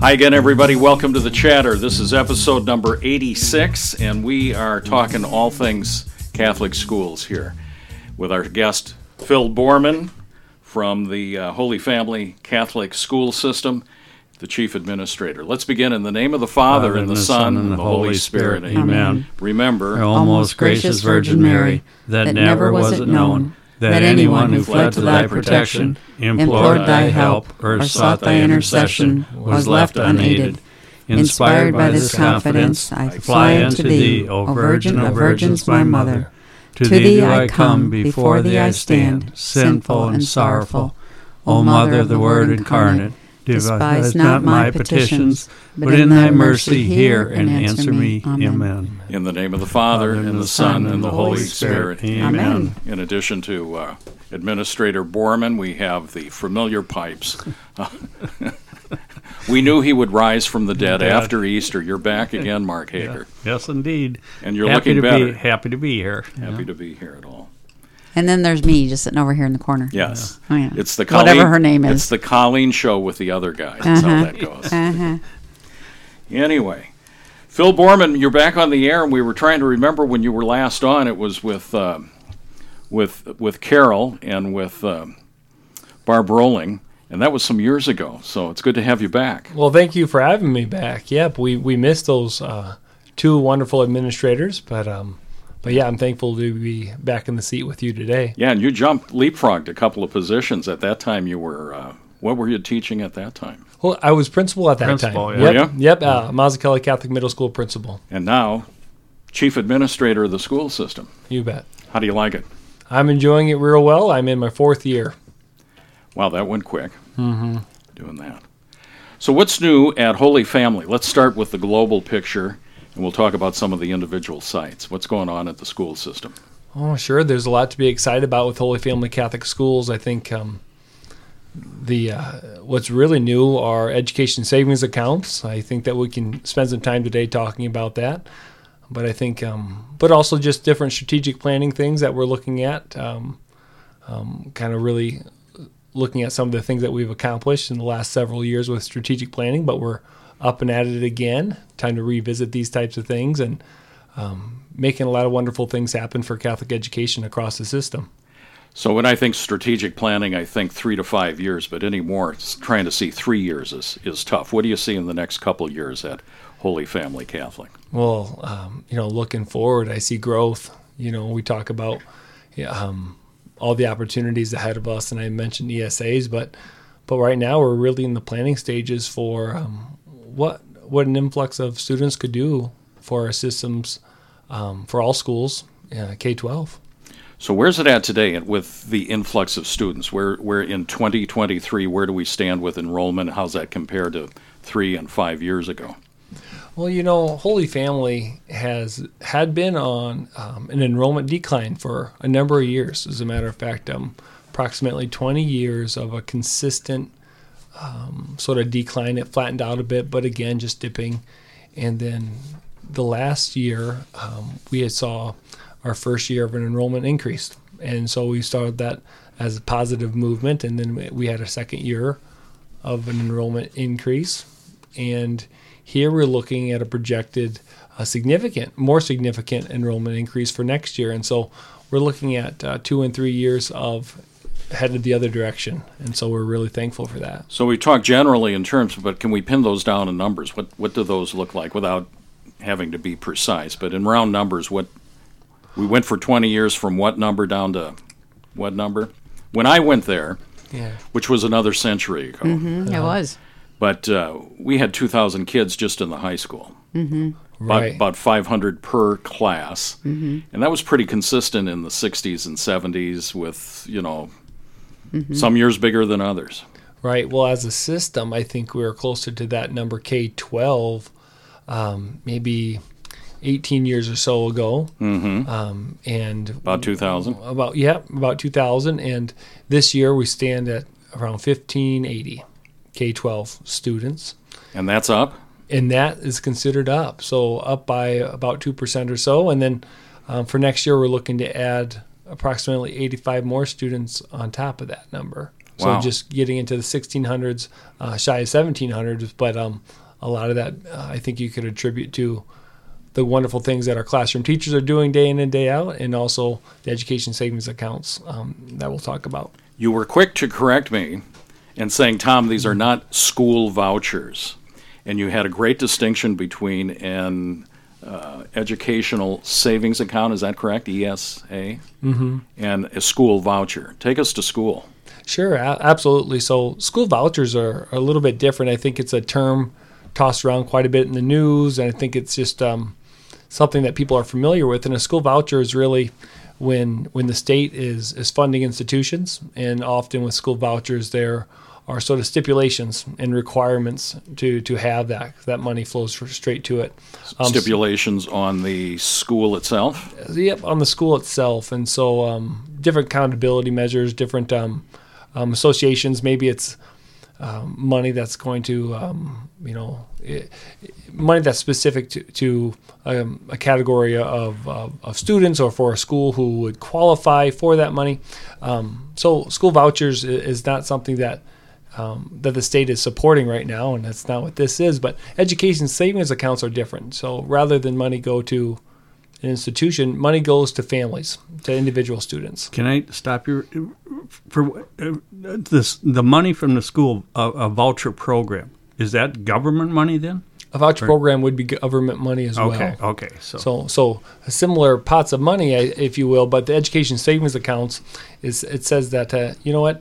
Hi again, everybody. Welcome to the chatter. This is episode number 86, and we are talking all things Catholic schools here with our guest, Phil Bormann from the uh, Holy Family Catholic School System, the chief administrator. Let's begin in the name of the Father, and the Son, and the Holy Spirit. Amen. Remember, O most gracious Virgin Mary, that never was it known that anyone who fled to thy protection, implored thy help, or sought thy intercession was left unaided. Inspired by this confidence, I fly unto thee, O Virgin of Virgins, my Mother. To thee I come, before thee I stand, sinful and sorrowful. O Mother of the Word incarnate, despise not my petitions, but in thy mercy hear and answer me. Amen. in the name of the Father, and the Son, and the Holy Spirit. Amen. In addition to uh, Administrator Bormann, we have the familiar pipes. we knew he would rise from the dead Dead. after Easter. You're back again, Mark Hager, Yes, indeed. and you're happy looking to better. be happy to be here. Happy to be here at all. And then there's me just sitting over here in the corner. Yes, Oh, yeah. it's the Whatever Colleen, her name is. It's the Colleen show with the other guy. That's how Uh-huh. that goes. Uh-huh. Anyway, Phil Bormann, you're back on the air, and we were trying to remember when you were last on. It was with uh, with with Carol and with um Barb Rolling, and that was some years ago. So it's good to have you back. Well, thank you for having me back. Yep, we we missed those uh, two wonderful administrators, but um, but yeah, I'm thankful to be back in the seat with you today. Yeah, and you jumped leapfrogged a couple of positions at that time. You were uh, what were you teaching at that time? Well, I was principal at that Principal, time. yeah. Yep, Were yep. Uh, Mazzuchelli Catholic Middle School principal. And now, chief administrator of the school system. You bet. How do you like it? I'm enjoying it real well. I'm in my fourth year. Wow, that went quick. Mm-hmm. Doing that. So, what's new at Holy Family? Let's start with the global picture, and we'll talk about some of the individual sites. What's going on at the school system? Oh, sure. There's a lot to be excited about with Holy Family Catholic Schools. I think um, the uh, what's really new are education savings accounts. I think that we can spend some time today talking about that. But I think, um, but also just different strategic planning things that we're looking at. Um, um, kind of really looking at some of the things that we've accomplished in the last several years with strategic planning. But we're up and at it again. Time to revisit these types of things and um, making a lot of wonderful things happen for Catholic education across the system. So, when I think strategic planning, I think three to five years, but anymore, trying to see three years is, is tough. What do you see in the next couple of years at Holy Family Catholic? Well, um, you know, looking forward, I see growth. You know, we talk about um, all the opportunities ahead of us, and I mentioned ESAs, but but right now we're really in the planning stages for um, what what an influx of students could do for our systems um, for all schools, uh, K twelve. So, where's it at today with the influx of students? Where, where in 2023, where do we stand with enrollment? How's that compared to three and five years ago? Well, you know, Holy Family has had been on um, an enrollment decline for a number of years. As a matter of fact, um, approximately 20 years of a consistent um, sort of decline. It flattened out a bit, but again, just dipping. And then the last year, um, we had saw our first year of an enrollment increase, and so we started that as a positive movement. And then we had a second year of an enrollment increase, and here we're looking at a projected a significant, more significant enrollment increase for next year. And so we're looking at uh, two and three years of headed the other direction. And so we're really thankful for that. So we talk generally in terms, but can we pin those down in numbers? What what do those look like without having to be precise? But in round numbers, what we went for 20 years from what number down to what number? When I went there, Yeah. which was another century ago, Mm, It was. but uh, we had 2,000 kids just in the high school. About, Right. about 500 per class, and that was pretty consistent in the 60s and 70s. With you know, some years bigger than others. Right. Well, as a system, I think we were closer to that number K 12, um, maybe 18 years or so ago. Mm-hmm. Um, and About 2,000. about, yeah, about 2000. And this year we stand at around 1580 K 12 students. And that's up. and that is considered up. So up by about two percent or so, and then um, for next year we're looking to add approximately 85 more students on top of that number. So Wow. just getting into the 1600s, uh, shy of 1700s, but um, a lot of that uh, I think you could attribute to the wonderful things that our classroom teachers are doing day in and day out, and also the education savings accounts um, that we'll talk about. You were quick to correct me in saying, Tom, these are not school vouchers. And you had a great distinction between an uh, educational savings account, is that correct? ESA? Mm-hmm. And a school voucher. Take us to school. Sure, a- absolutely. So school vouchers are, are a little bit different. I think it's a term tossed around quite a bit in the news, and I think it's just um, something that people are familiar with. And a school voucher is really when when the state is is funding institutions, and often with school vouchers there are sort of stipulations and requirements to to have that that money flows straight to it. Um, Stipulations on the school itself. Yep, on the school itself, and so um, different accountability measures, different um, um, associations. Maybe it's um, money that's going to, um, you know, i money that's specific to, to um, a category of, of, of students or for a school who would qualify for that money. Um, so school vouchers is not something that um, that the state is supporting right now, and that's not what this is. But education savings accounts are different. So rather than money go to an institution, money goes to families, to individual students. Can I stop you for uh, this? The money from the school uh, a voucher program is that government money then? A voucher program would be government money as Okay, well. okay. So, So, so similar pots of money, if you will, but the education savings accounts is it says that uh, you know what,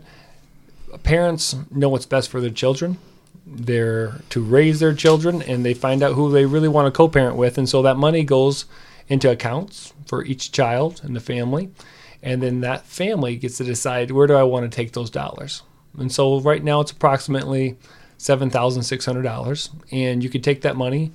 parents know what's best for their children. They're to raise their children, and they find out who they really want to co-parent with, and so that money goes into accounts for each child in the family, and then that family gets to decide where do I want to take those dollars. And so right now it's approximately seven thousand six hundred dollars, and you could take that money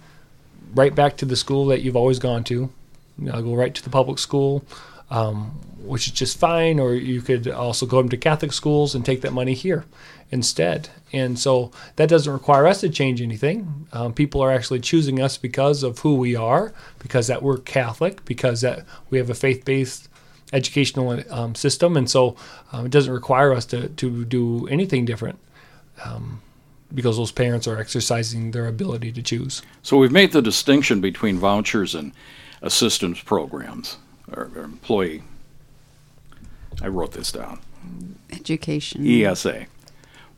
right back to the school that you've always gone to. You know, go right to the public school, um, which is just fine. Or you could also go into Catholic schools and take that money here instead. And so that doesn't require us to change anything. Um, people are actually choosing us because of who we are, because that we're Catholic, because that we have a faith-based educational um, system, and so um, it doesn't require us to to do anything different. Um, because those parents are exercising their ability to choose. So we've made the distinction between vouchers and assistance programs or, or employee. I wrote this down. Education. ESA.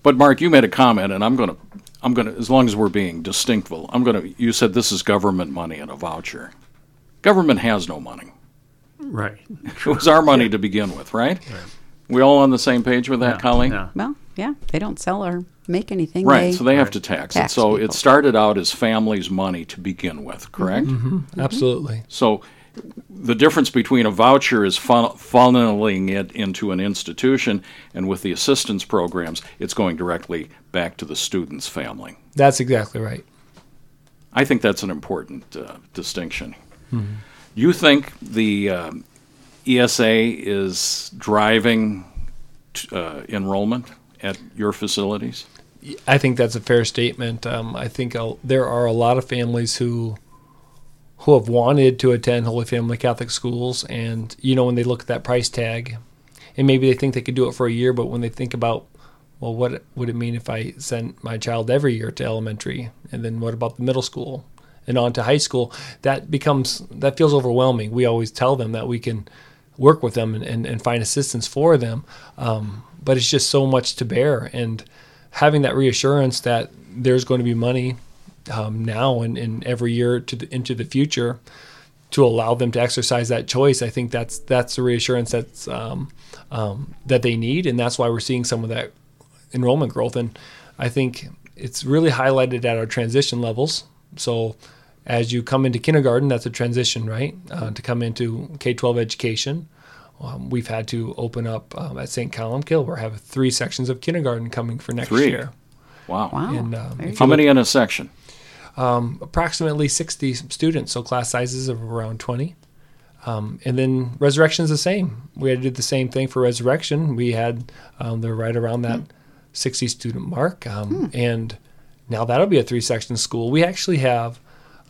But Mark, you made a comment, and I'm going to, I'm going to, as long as we're being distinctful, I'm going to. You said this is government money and a voucher. Government has no money. right. It was our money to begin with, right? We all on the same page with that, Yeah, Colleen? yeah. Well, yeah, they don't sell or make anything. Right, They, so they have to tax it. Tax So it started out as families' money to begin with, correct? Mm-hmm. Mm-hmm. Mm-hmm. Absolutely. So the difference between a voucher is fun- funneling it into an institution, and with the assistance programs, it's going directly back to the student's family. That's exactly right. I think that's an important uh, distinction. You think the um, ESA is driving t- uh, enrollment at your facilities? I think that's a fair statement. Um, I think uh, there are a lot of families who who have wanted to attend Holy Family Catholic schools, and you know when they look at that price tag, and maybe they think they could do it for a year, but when they think about well, what would it mean if I sent my child every year to elementary, and then what about the middle school and on to high school? That becomes that feels overwhelming. We always tell them that we can work with them and, and, and find assistance for them, um, but it's just so much to bear, and having that reassurance that there's going to be money um, now and, and every year to the, into the future to allow them to exercise that choice. I think that's that's the reassurance that's um, um, that they need, and that's why we're seeing some of that enrollment growth. And I think it's really highlighted at our transition levels. So as you come into kindergarten, that's a transition, right? Uh, to come into K twelve education. Um, we've had to open up um, at St. Columbkille. We have three sections of kindergarten coming for next Three. year. Wow. Wow. And, um, How you look- many in a section? Approximately 60 students, so class sizes of around 20. Um, and then resurrection's the same. We had to do the same thing for resurrection. We had um, they're right around that 60 student mark, um, and now that'll be a three section school. We actually have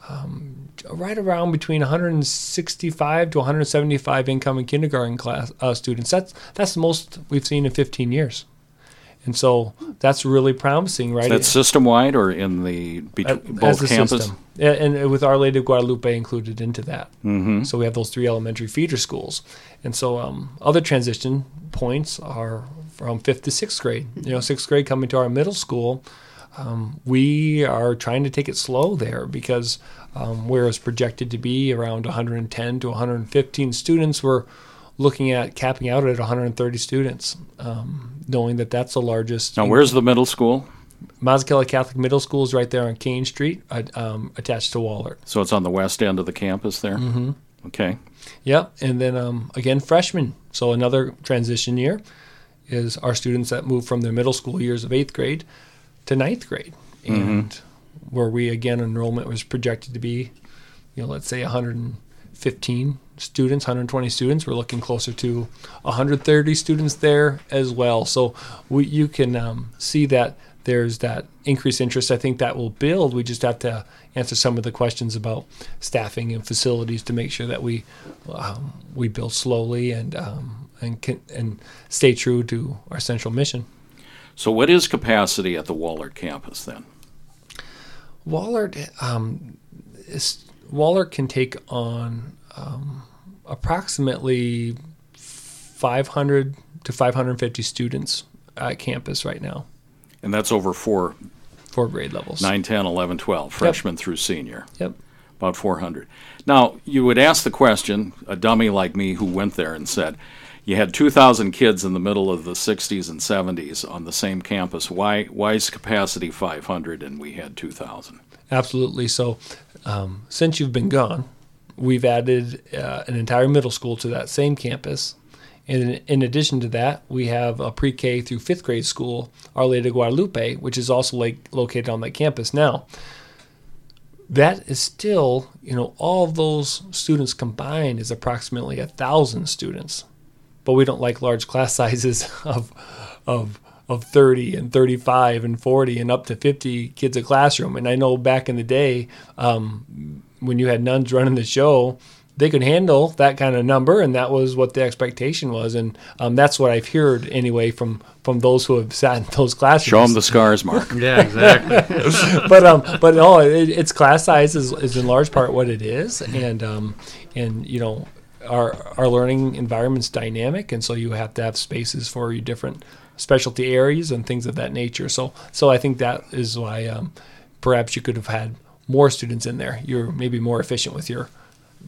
um, right around between 165 to 175 incoming kindergarten class uh, students. That's that's the most we've seen in 15 years. And so that's really promising, right? That's system wide or in the between both as a campus? system. And with Our Lady of Guadalupe included into that. Mm-hmm. So we have those three elementary feeder schools, and so um, other transition points are from fifth to sixth grade. You know, sixth grade coming to our middle school. Um, we are trying to take it slow there because um, whereas projected to be around 110 to 115 students, we're looking at capping out at 130 students, um, knowing that that's the largest. Now, where's the middle school? Mazzuchelli Catholic Middle School is right there on Kane Street, uh, um, attached to Wahlert. So it's on the west end of the campus there? Mm-hmm. Okay. Yep. And then um, again, freshmen. So another transition year is our students that move from their middle school years of eighth grade to ninth grade. And where we, again, enrollment was projected to be, you know, let's say 115 students, 120 students. We're looking closer to 130 students there as well. So we, you can um, see that there's that increased interest. I think that will build. We just have to answer some of the questions about staffing and facilities to make sure that we um, we build slowly and um, and can, and stay true to our central mission. So, what is capacity at the Wahlert campus then? Wahlert um, is, Wahlert can take on um, approximately 500 to 550 students at campus right now, And that's over four, four grade levels. 9, 10, 11, 12, freshman through senior. Yep. About 400. Now, you would ask the question, a dummy like me who went there and said, you had 2,000 kids in the middle of the 60s and 70s on the same campus. Why, why is capacity 500 and we had 2,000? Absolutely. So, um, since you've been gone, we've added uh, an entire middle school to that same campus. And in, addition to that, we have a pre K through fifth grade school, Our Lady Guadalupe, which is also like, located on that campus. Now, that is still, you know, all those students combined is approximately a thousand students. But we don't like large class sizes of, of, of 30 and 35 and 40 and up to 50 kids a classroom. And I know back in the day, um, when you had nuns running the show, they could handle that kind of number, and that was what the expectation was. And um, that's what I've heard anyway from from those who have sat in those classrooms. Show them the scars, Mark. Yeah, exactly. but um, but no, it, its class size is, is in large part what it is, and um, and you know, our our learning environment's dynamic, and so you have to have spaces for your different specialty areas and things of that nature. So so I think that is why um, perhaps you could have had more students in there. You're maybe more efficient with your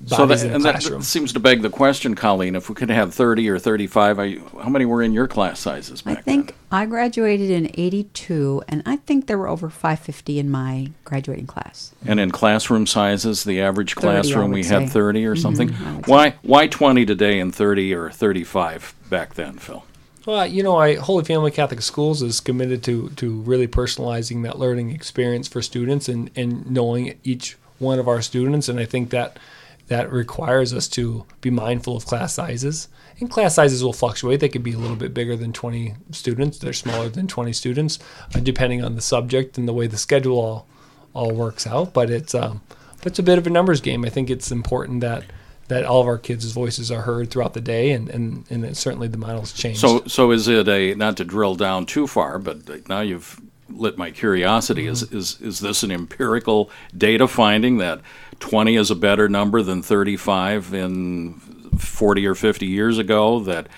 So that, and that classroom. seems to beg the question, Colleen. If we could have 30 or 35, I, how many were in your class sizes I think then? I graduated in 82, and I think there were over 550 in my graduating class. And in classroom sizes, the average classroom, would we had 30 or something. I would say. Why, why 20 today and 30 or 35 back then, Phil? Well, you know, I Holy Family Catholic Schools is committed to to really personalizing that learning experience for students and and knowing each one of our students, and I think that that requires us to be mindful of class sizes. And class sizes will fluctuate; they could be a little bit bigger than 20 students. They're smaller than 20 students, uh, depending on the subject and the way the schedule all all works out. But it's um, but it's a bit of a numbers game. I think it's important that. That all of our kids' voices are heard throughout the day, and, and, and it, certainly the model's changed. So, so is it a not to drill down too far, but now you've lit my curiosity. Is is is this an empirical data finding that 20 is a better number than 35 in 40 or 50 years ago? That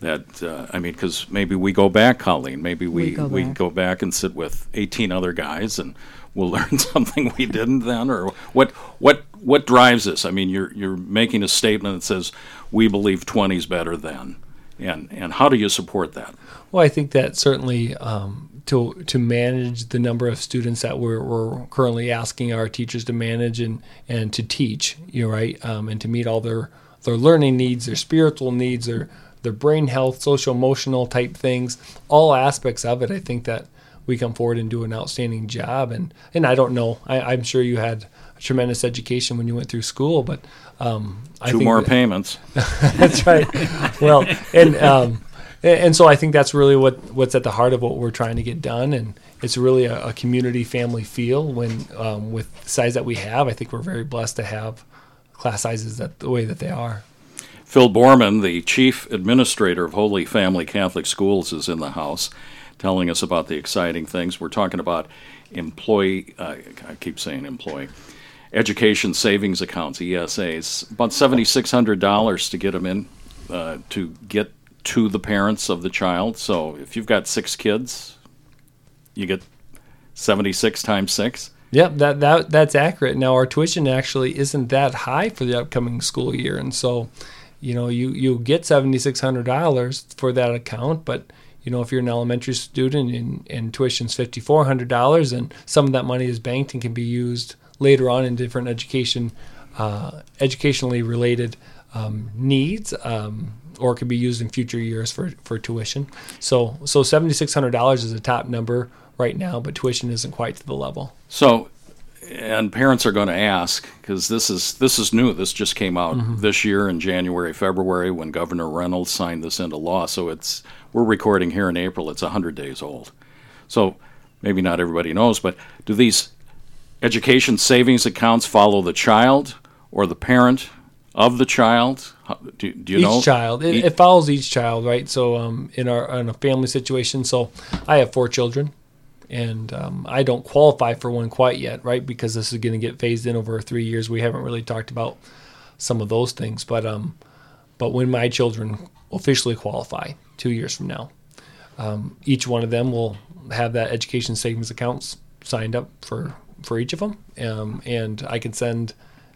that uh, I mean, because maybe we go back, Colleen. Maybe we We go we back. go back and sit with 18 other guys and. We'll learn something we didn't then, or what? What? What drives this? I mean, you're you're making a statement that says we believe 20 is better than, and and how do you support that? Well, I think that certainly um, to to manage the number of students that we're, we're currently asking our teachers to manage and and to teach, you know, right, um, and to meet all their their learning needs, their spiritual needs, their their brain health, social emotional type things, all aspects of it. I think that we come forward and do an outstanding job. And and I don't know, I, I'm sure you had tremendous education when you went through school, but um, I Two more that- payments. that's right. Well, and um, and and so I think that's really what what's at the heart of what we're trying to get done, and it's really a, a community family feel. When um, with the size that we have, I think we're very blessed to have class sizes that the way that they are. Phil Bormann, the chief administrator of Holy Family Catholic Schools, is in the house. telling us about the exciting things. We're talking about employee, uh, I keep saying employee, education savings accounts, ESAs, about $7,600 to get them in uh, to get to the parents of the child. So if you've got six kids, you get 76 times six. Yep, that, that that's accurate. Now our tuition actually isn't that high for the upcoming school year, and so, you know, you you get seventy six hundred dollars for that account, but you know, if you're an elementary student and, and tuition's fifty four hundred dollars, and some of that money is banked and can be used later on in different education, uh, educationally related um, needs, um, or could be used in future years for, for tuition. So so seventy six hundred dollars is a top number right now, but tuition isn't quite to the level. So, and parents are going to ask because this is this is new. This just came out mm-hmm. this year in January, February when Governor Reynolds signed this into law. So it's we're recording here in April. It's hundred days old. So maybe not everybody knows, but do these education savings accounts follow the child or the parent of the child? Do, do you each know? child. It, it, follows each child, right? So, um, in our in a family situation, so I have four children, and um, I don't qualify for one quite yet, right? Because this is going to get phased in over three years. We haven't really talked about some of those things, but um, but when my children officially qualify two years from now, um, each one of them will have that education savings accounts signed up for for each of them, um, and I can send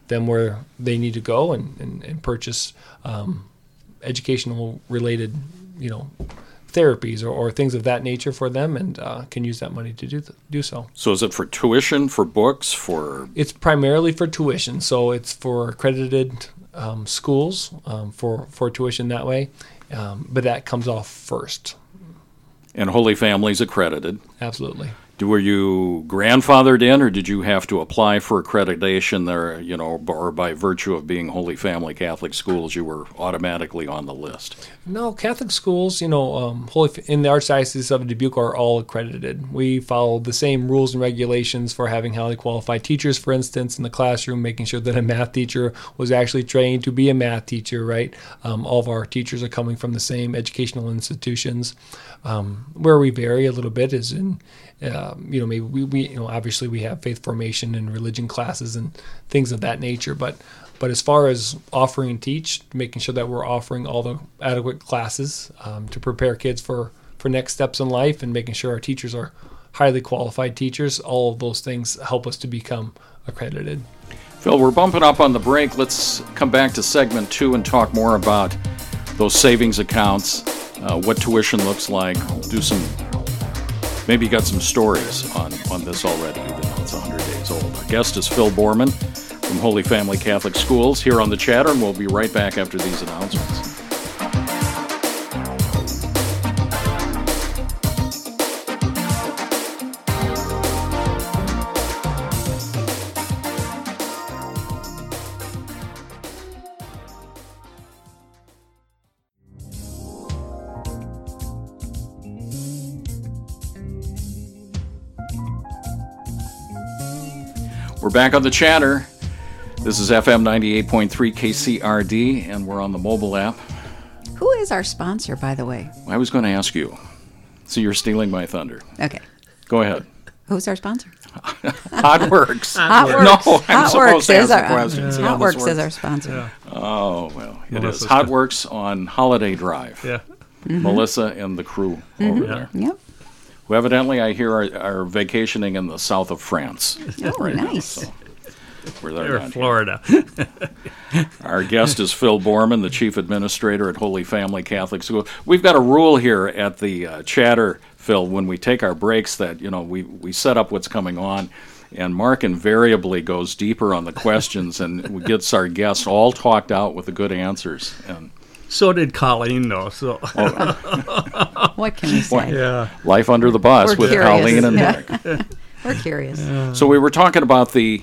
them where they need to go and and, and purchase um, educational related, you know therapies or, or things of that nature for them and uh, can use that money to do th- do so. So is it for tuition, for books, for? It's primarily for tuition. So it's for accredited um, schools um, for for tuition that way, um, but that comes off first. And Holy Family's accredited. Absolutely were you grandfathered in, or did you have to apply for accreditation there? You know, or by virtue of being Holy Family Catholic schools, you were automatically on the list. No, Catholic schools, you know, um, Holy in the Archdiocese of Dubuque are all accredited. We follow the same rules and regulations for having highly qualified teachers, for instance, in the classroom, making sure that a math teacher was actually trained to be a math teacher. Right, um, all of our teachers are coming from the same educational institutions. Um, where we vary a little bit is in um, you know, maybe we, we, you know, obviously we have faith formation and religion classes and things of that nature. But, but as far as offering and teach, making sure that we're offering all the adequate classes um, to prepare kids for for next steps in life, and making sure our teachers are highly qualified teachers, all of those things help us to become accredited. Phil, we're bumping up on the break. Let's come back to segment two and talk more about those savings accounts, uh, what tuition looks like, do some Maybe you got some stories on, on this already, even though it's 100 days old. Our guest is Phil Bormann from Holy Family Catholic Schools here on the chatter, and we'll be right back after these announcements. We're back on the chatter. This is FM 98.3 KCRD, and we're on the mobile app. Who is our sponsor, by the way? I was going to ask you. So you're stealing my thunder. Okay. Go ahead. Who's our sponsor? Hot Works. No, I'm Hot supposed Works to is ask our, questions. Hot Works is our sponsor. Yeah. Oh, well, it Melissa's is. Hot good. Works on Holiday Drive. Yeah. Mm-hmm. Melissa and the crew over there. Yep. Who evidently, I hear, are, are vacationing in the south of France. Oh, right now, nice. so we're there Or. Florida. Our guest is Phil Bormann, the chief administrator at Holy Family Catholic School. We've got a rule here at the uh, chatter, Phil, when we take our breaks that, you know, we, we set up what's coming on, and Mark invariably goes deeper on the questions and gets our guests all talked out with the good answers. And so did Colleen, though. So What can we say? yeah, life under the bus We're with curious. Colleen and Yeah. Mark. We're curious. So we were talking about the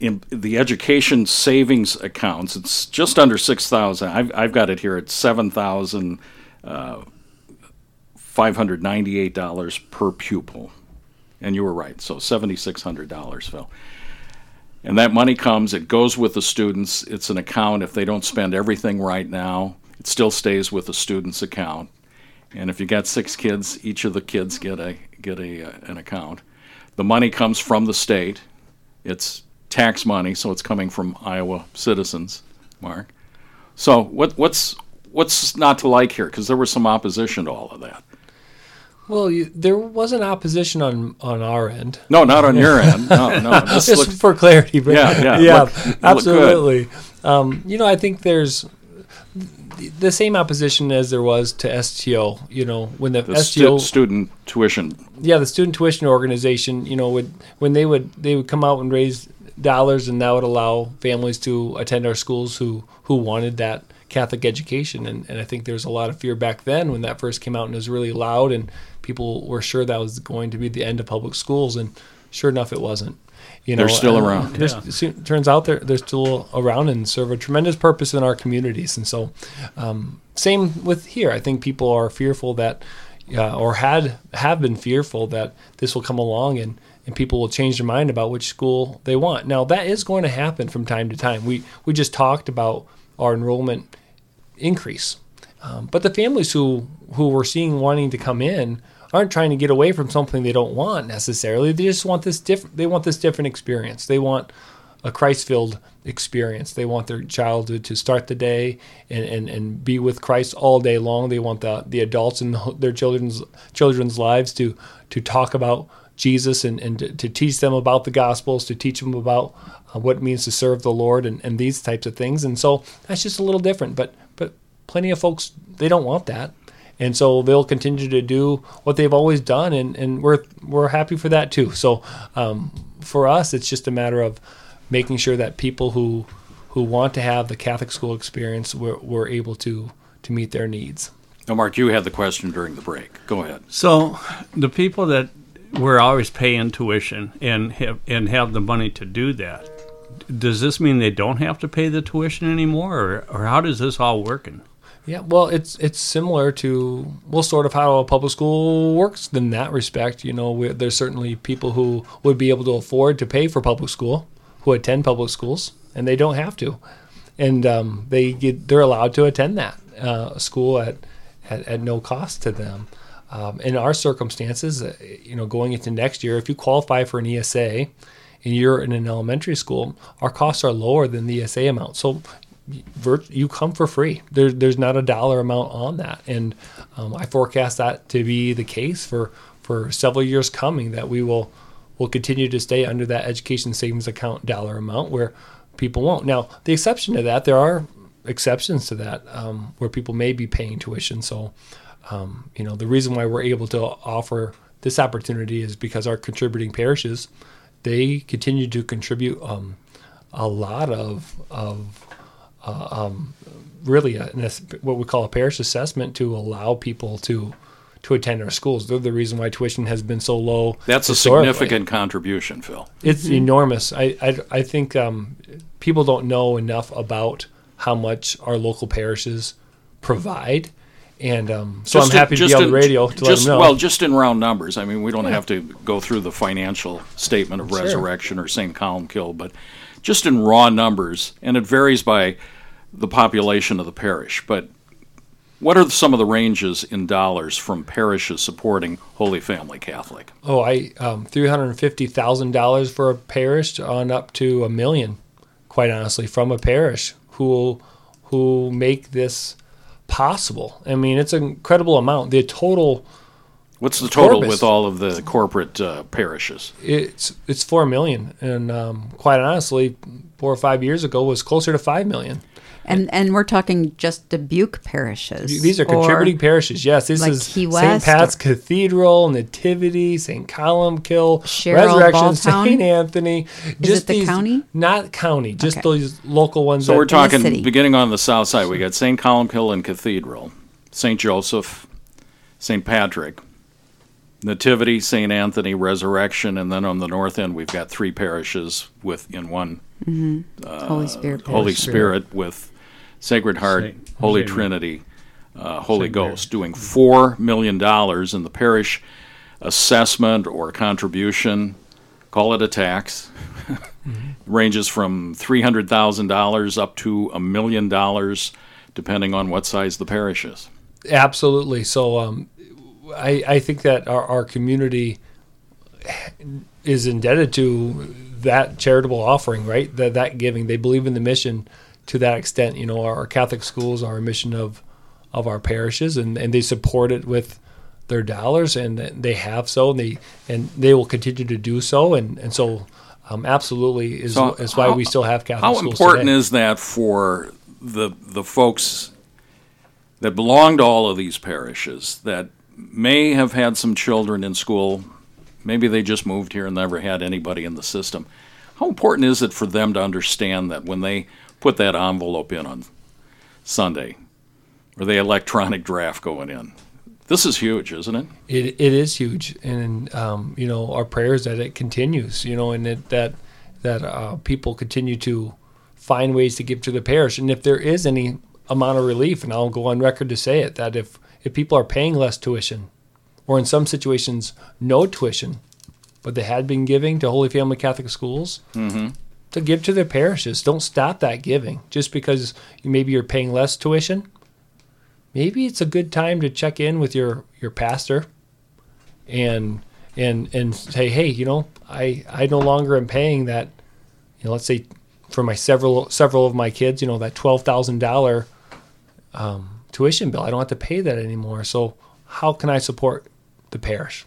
in, the education savings accounts. It's just under six thousand. I've I've got it here at seven thousand uh, five hundred ninety eight dollars per pupil, and you were right. So seventy six hundred dollars, Phil. And that money comes. It goes with the students. It's an account. If they don't spend everything right now, it still stays with the student's account. and if you got six kids, each of the kids get a get a uh, an account. The money comes from the state. It's tax money, so it's coming from Iowa citizens. Mark, so what what's what's not to like here? Because there was some opposition to all of that. Well, you, there wasn't opposition on on our end. No, not on your end. No, no. Just looks, for clarity, but yeah, yeah, yeah, look, absolutely. Um, you know, I think there's the same opposition as there was to STO. You know, when the, the STO stu- student tuition. Yeah, the student tuition organization. You know, would when they would they would come out and raise dollars, and that would allow families to attend our schools who who wanted that Catholic education. And, and I think there was a lot of fear back then when that first came out and it was really loud, and people were sure that was going to be the end of public schools. And sure enough, it wasn't. You know, they're still around. Yeah. Turns out they're they're still around and serve a tremendous purpose in our communities. And so, um, same with here. I think people are fearful that, uh, or had have been fearful that this will come along and and people will change their mind about which school they want. Now that is going to happen from time to time. We we just talked about our enrollment increase, um, but the families who who we're seeing wanting to come in aren't trying to get away from something they don't want necessarily. They just want this different. They want this different experience. They want a Christ-filled experience. They want their child to, start the day and, and, and be with Christ all day long. They want the the adults in the, their children's children's lives to to talk about Jesus and, and to, to, teach them about the Gospels, to teach them about uh, what it means to serve the Lord and, and these types of things. And so that's just a little different. But but plenty of folks they don't want that and so they'll continue to do what they've always done, and, and we're we're happy for that too. So um, for us, it's just a matter of making sure that people who who want to have the Catholic school experience, we're, we're able to to meet their needs. Now, Mark, you had the question during the break. Go ahead. So the people that were always paying tuition and have and have the money to do that. Does this mean they don't have to pay the tuition anymore, or, or how does this all working? Yeah, well, it's it's similar to well, sort of how a public school works in that respect. You know, there's certainly people who would be able to afford to pay for public school, who attend public schools, and they don't have to, and um, they get they're allowed to attend that uh, school at, at, at no cost to them. Um, in our circumstances, uh, you know, going into next year, if you qualify for an ESA and you're in an elementary school, our costs are lower than the ESA amount. So you come for free. There, there's not a dollar amount on that, and um, I forecast that to be the case for for several years coming. That we will will continue to stay under that education savings account dollar amount where people won't. Now, the exception to that, there are exceptions to that um, where people may be paying tuition. So, um, you know, the reason why we're able to offer this opportunity is because our contributing parishes they continue to contribute um, a lot of of uh, um, really a, what we call a parish assessment to allow people to to attend our schools. They're the reason why tuition has been so low. That's a significant contribution, Phil. It's mm-hmm. enormous. I I, I think um, people don't know enough about how much our local parishes provide. And um, so just I'm happy in, to be on the radio to just, let them know. Well, just in round numbers. I mean, we don't yeah. have to go through the financial statement of sure. resurrection or St. Columbkille, but just in raw numbers, and it varies by the population of the parish. But what are some of the ranges in dollars from parishes supporting Holy Family Catholic? Oh, I um, three hundred fifty thousand dollars for a parish on up to a million, quite honestly, from a parish who who make this possible. I mean, it's an incredible amount. The total What's the total Corpus. with all of the corporate uh, parishes? It's it's four million, and um, quite honestly, four or five years ago was closer to five million. And and we're talking just Dubuque parishes. These are contributing parishes. Yes, this like is St. Pat's Cathedral, Nativity, St. Columbkille, Cheryl, Resurrection, St. Anthony. Is just it the these, county? Not county, just okay. those local ones. So we're talking beginning on the south side. We got St. Columbkille and Cathedral, St. Joseph, St. Patrick, Nativity, St. Anthony, Resurrection, and then on the north end we've got three parishes with in one mm-hmm. uh, Holy Spirit. Holy Spirit, Spirit with Sacred Heart, Saint, Holy Saint Trinity, uh, Holy Saint Ghost, Mary. doing four million dollars in the parish assessment or contribution. Call it a tax. mm-hmm. Ranges from three hundred thousand dollars up to a million dollars, depending on what size the parish is. Absolutely. So um, I, I think that our, our community is indebted to that charitable offering, right? That that giving. They believe in the mission to that extent. You know, our Catholic schools are a mission of of our parishes, and, and they support it with their dollars, and they have so, and they and they will continue to do so, and and so. Um, absolutely is, So is why how- we still have Catholic How schools important today. is that for the the folks that belong to all of these parishes that may have had some children in school, maybe they just moved here and never had anybody in the system. How important is it for them to understand that when they put that envelope in on Sunday, or the electronic draft going in? This is huge, isn't it? It it is huge, and um, you know our prayers that it continues. You know, and it, that that uh, people continue to find ways to give to the parish, and if there is any amount of relief, and I'll go on record to say it, that if if people are paying less tuition, or in some situations no tuition, but they had been giving to Holy Family Catholic schools, to give to their parishes. Don't stop that giving just because maybe you're paying less tuition. Maybe it's a good time to check in with your your pastor and and and say, hey, you know, I I no longer am paying that. You know, let's say for my several several of my kids, you know, that twelve thousand dollar um, tuition bill. I don't have to pay that anymore. So how can I support the parish?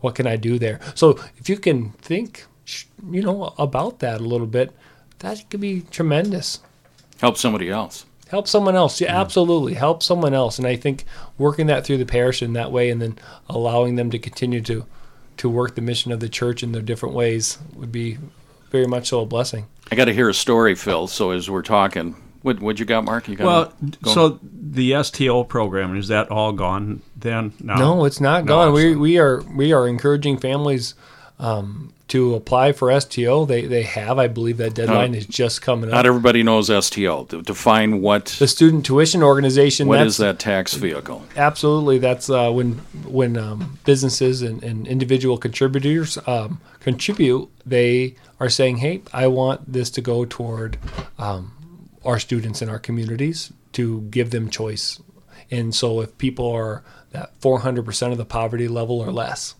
What can I do there? So if you can think, you know, about that a little bit, that could be tremendous Help somebody else. help someone else yeah mm-hmm. absolutely help someone else and i think working that through the parish in that way and then allowing them to continue to to work the mission of the church in their different ways would be very much so a blessing I got to hear a story, Phil. So as we're talking, what what you got, Mark? You got Well, go- so the STO program is that all gone then? No, no it's not No, gone it's we we are we are encouraging families um, to apply for sto they they have i believe that deadline is just coming up not everybody knows STO. To define what the student tuition organization what that's is that tax vehicle? Absolutely, that's uh, when when um, businesses and, and individual contributors um, contribute. They are saying, "Hey, I want this to go toward um, our students in our communities to give them choice." And so, if people are at 400 percent of the poverty level or less,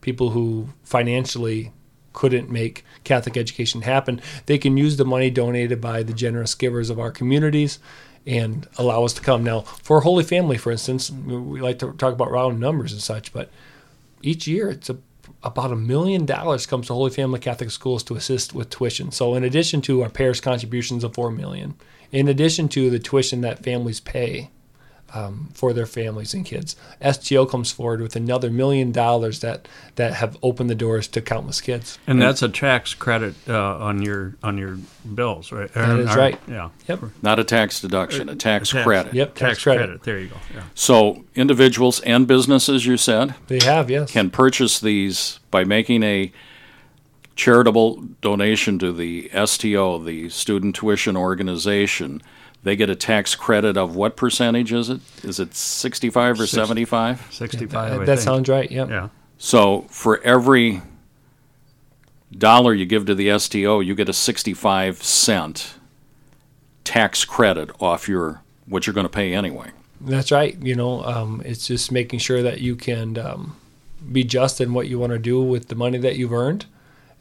people who financially couldn't make Catholic education happen, they can use the money donated by the generous givers of our communities and allow us to come. Now, for Holy Family, for instance, we like to talk about round numbers and such, but each year it's a, about a million dollars comes to Holy Family Catholic Schools to assist with tuition. So, in addition to our parish contributions of four million, in addition to the tuition that families pay um, for their families and kids, STO comes forward with another million dollars that that have opened the doors to countless kids. and that's a tax credit uh, on your on your bills, right? That is right. Yeah. Yep. Not a tax deduction, a tax Tax- credit. Yep. Tax, Tax credit. credit. There you go. Yeah. So individuals and businesses, you said, They have yes. can purchase these by making a charitable donation to the STO, the Student Tuition Organization. They get a tax credit of what percentage is it? Is it 65 or 75? Sixty-five. that that sounds right. Yep. Yeah. So for every dollar you give to the STO, you get a 65 cent tax credit off your what you're going to pay anyway. That's right. You know, um, it's just making sure that you can um, be just in what you want to do with the money that you've earned,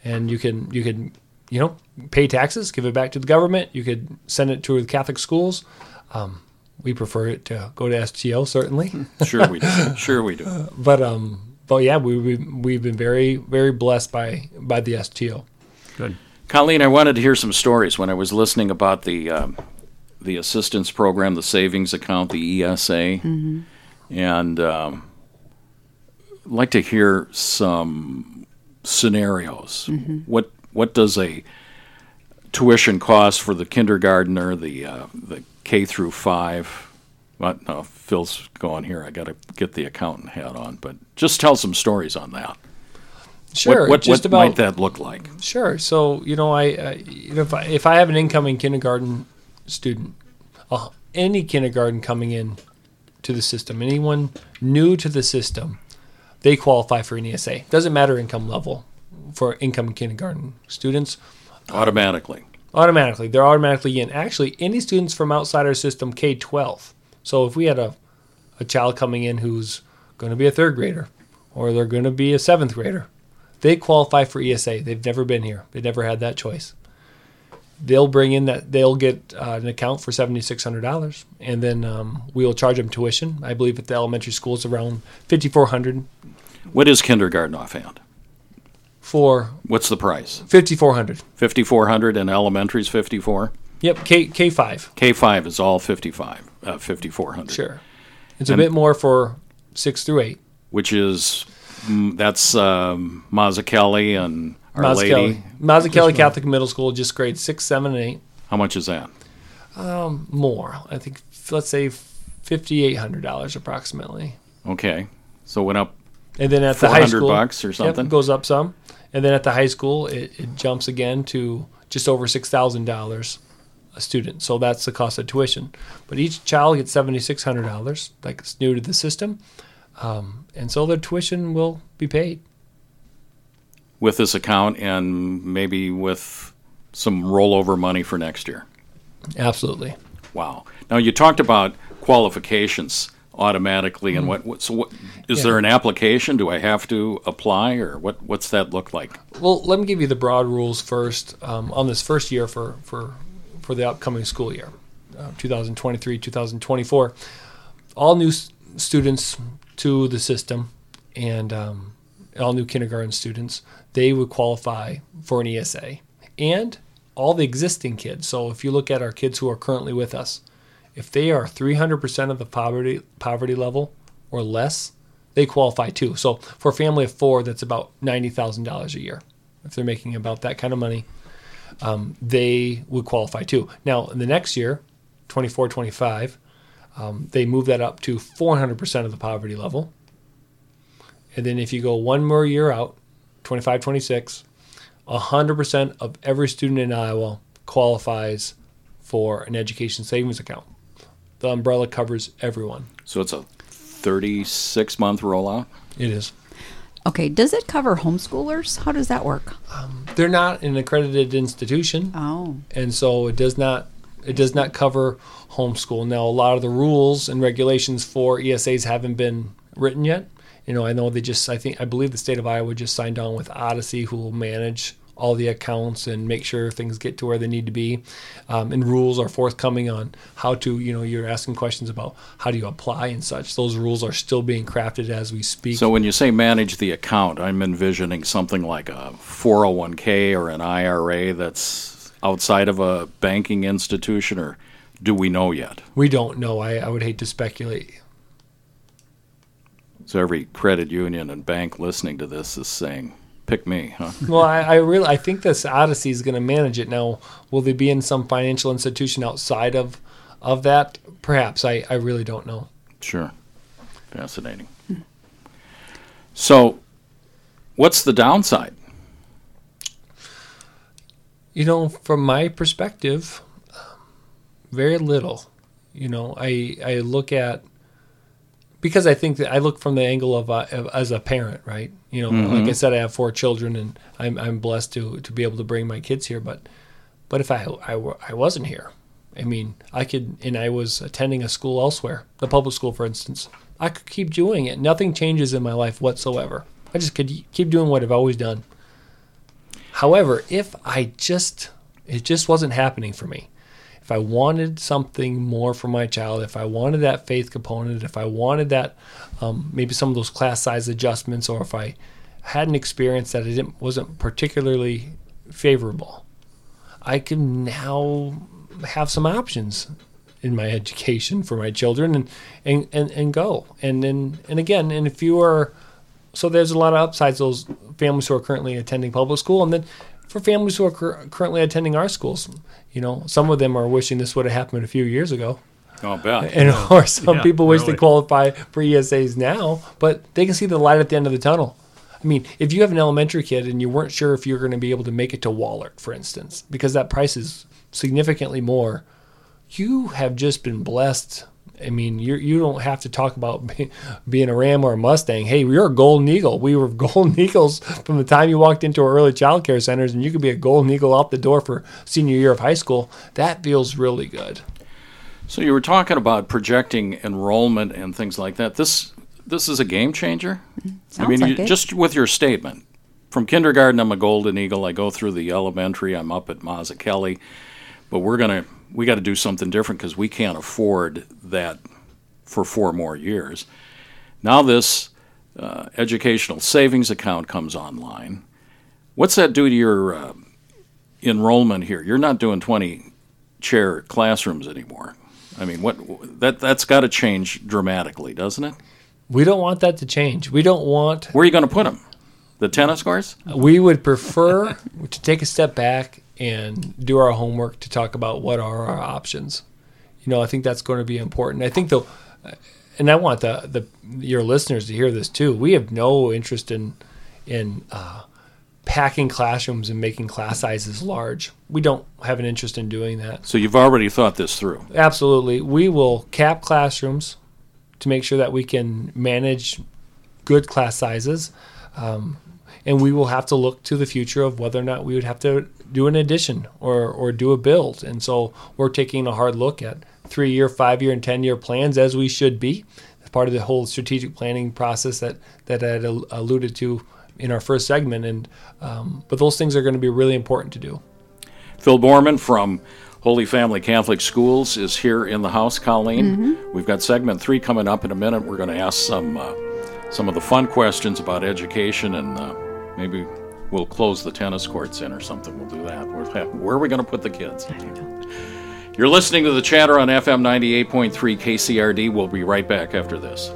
and you can you can you know pay taxes, give it back to the government. You could send it to the Catholic schools. Um, we prefer it to go to STL, certainly, Sure we do. Sure we do. but um, but yeah, we, we we've been very very blessed by by the STL. Good. Colleen, I wanted to hear some stories when I was listening about the um, the assistance program, the savings account, the ESA, and um, I'd like to hear some scenarios. What what does a tuition cost for the kindergartner, the uh, the K through five? What? No, Phil's going here. I got to get the accountant hat on, but just tell some stories on that. Sure, What, what, just what about might that look like? Sure. So you know, I, I you know, if I, if I have an incoming kindergarten student, uh, any kindergarten coming in to the system, anyone new to the system, they qualify for an ESA. Doesn't matter income level for incoming kindergarten students. Automatically. Automatically, they're automatically in. Actually, any students from outside our system, K twelve. So if we had a, a child coming in who's going to be a third grader or they're going to be a seventh grader. They qualify for ESA. They've never been here. They never had that choice. They'll bring in that they'll get uh, an account for seventy six hundred dollars, and then um, we will charge them tuition. I believe at the elementary school it's around fifty four hundred What is kindergarten offhand? For What's the price? fifty four hundred. 5400 and elementary's 54? Yep, K K five. K5 is all 55, uh, 5400. Sure, it's a And- bit more for six through eight. Which is, mm, that's um, Mazzuchelli and Our Lady. Mazzuchelli, Mazzuchelli Catholic Middle School, just grades six, seven, and eight. How much is that? More, I think. Let's say fifty eight hundred dollars approximately. Okay. So it went up And then at the high school, bucks or something? it goes up some. And then at the high school, it, it jumps again to just over six thousand dollars a student. So that's the cost of tuition. But each child gets seventy six hundred dollars, like it's new to the system, um, and so their tuition will be paid. with this account and maybe with some rollover money for next year. Absolutely. Wow. Now you talked about qualifications automatically and what, what so what is Yeah. there an application? Do I have to apply or what what's that look like? Well, let me give you the broad rules first um, on this first year for for for the upcoming school year, uh, 2023 2024. All new s- students to the system and um, all new kindergarten students they would qualify for an ESA, and all the existing kids. So if you look at our kids who are currently with us, if they are 300% of the poverty poverty level or less, they qualify too. So for a family of four, that's about ninety thousand dollars a year. If they're making about that kind of money, um, they would qualify too. Now in the next year, 24, 25, um, they move that up to 400% of the poverty level. And then if you go one more year out, 25, 26, 100% of every student in Iowa qualifies for an education savings account. The umbrella covers everyone. So it's a 36 month rollout? It is. Okay, does it cover homeschoolers? How does that work? Um, they're not an accredited institution, Oh, and so it does not it does not cover homeschool. Now, a lot of the rules and regulations for ESAs haven't been written yet. You know, I know they just I think I believe the state of Iowa just signed on with Odyssey, who will manage all the accounts and make sure things get to where they need to be. Um, and rules are forthcoming on how to, you know, you're asking questions about how do you apply and such. Those rules are still being crafted as we speak. So when you say manage the account, I'm envisioning something like a 401k or an IRA that's outside of a banking institution or do we know yet? we don't know. I, I would hate to speculate. So every credit union and bank listening to this is saying, pick me, huh? well, I, I really I think this Odyssey is going to manage it now. Will they be in some financial institution outside of of that? Perhaps. I, I really don't know. Sure. Fascinating. So, what's the downside? You know, from my perspective, very little. You know, I I look at because I think that I look from the angle of, uh, of as a parent, right? You know, like I said, I have four children, and I'm I'm blessed to to be able to bring my kids here. But but if I I, I wasn't here, I mean, I could, and I was attending a school elsewhere, the public school, for instance. I could keep doing it. Nothing changes in my life whatsoever. I just could keep doing what I've always done. However, if I just, it just wasn't happening for me. If I wanted something more for my child, if I wanted that faith component, if I wanted that, um, maybe some of those class size adjustments, or if I had an experience that it wasn't particularly favorable, I can now have some options in my education for my children and and, and, and go. And then and again, and if you are so there's a lot of upsides those families who are currently attending public school and then for families who are cur- currently attending our schools, you know, some of them are wishing this would have happened a few years ago. I'll bet. And or some Yeah, people wish they qualify for ESAs now, but they can see the light at the end of the tunnel. I mean, if you have an elementary kid and you weren't sure if you're going to be able to make it to Wahlert, for instance, because that price is significantly more, you have just been blessed. I mean, you you don't have to talk about be, being a Ram or a Mustang. Hey, you're a Golden Eagle. We were Golden Eagles from the time you walked into our early child care centers, and you could be a Golden Eagle out the door for senior year of high school. That feels really good. So you were talking about projecting enrollment and things like that. This this is a game changer. Sounds I mean, like you, it. just with your statement. From kindergarten, I'm a Golden Eagle. I go through the elementary. I'm up at Mazzuchelli, but we're gonna we got to do something different because we can't afford that for four more years. Now this uh, educational savings account comes online. What's that do to your uh, enrollment here? You're not doing 20 chair classrooms anymore. I mean, what that that's got to change dramatically, doesn't it? We don't want that to change. We don't want Where are you going to put them? The tennis courts? we would prefer to take a step back and do our homework to talk about what are our options. You know, I think that's going to be important. I think though, and I want the the your listeners to hear this too. We have no interest in in uh, packing classrooms and making class sizes large. We don't have an interest in doing that. So you've already thought this through. Absolutely, we will cap classrooms to make sure that we can manage good class sizes. Um, and we will have to look to the future of whether or not we would have to do an addition or, or do a build. And so we're taking a hard look at three year, five year, and 10 year plans as we should be. As part of the whole strategic planning process that, that I had alluded to in our first segment. And um, But those things are going to be really important to do. Phil Bormann from Holy Family Catholic Schools is here in the house, Colleen. Mm-hmm. We've got segment three coming up in a minute. We're going to ask some uh, some of the fun questions about education, and uh, maybe we'll close the tennis courts in or something. We'll do that. Where are we going to put the kids? I don't know. You're listening to the chatter on FM 98.3 KCRD. We'll be right back after this.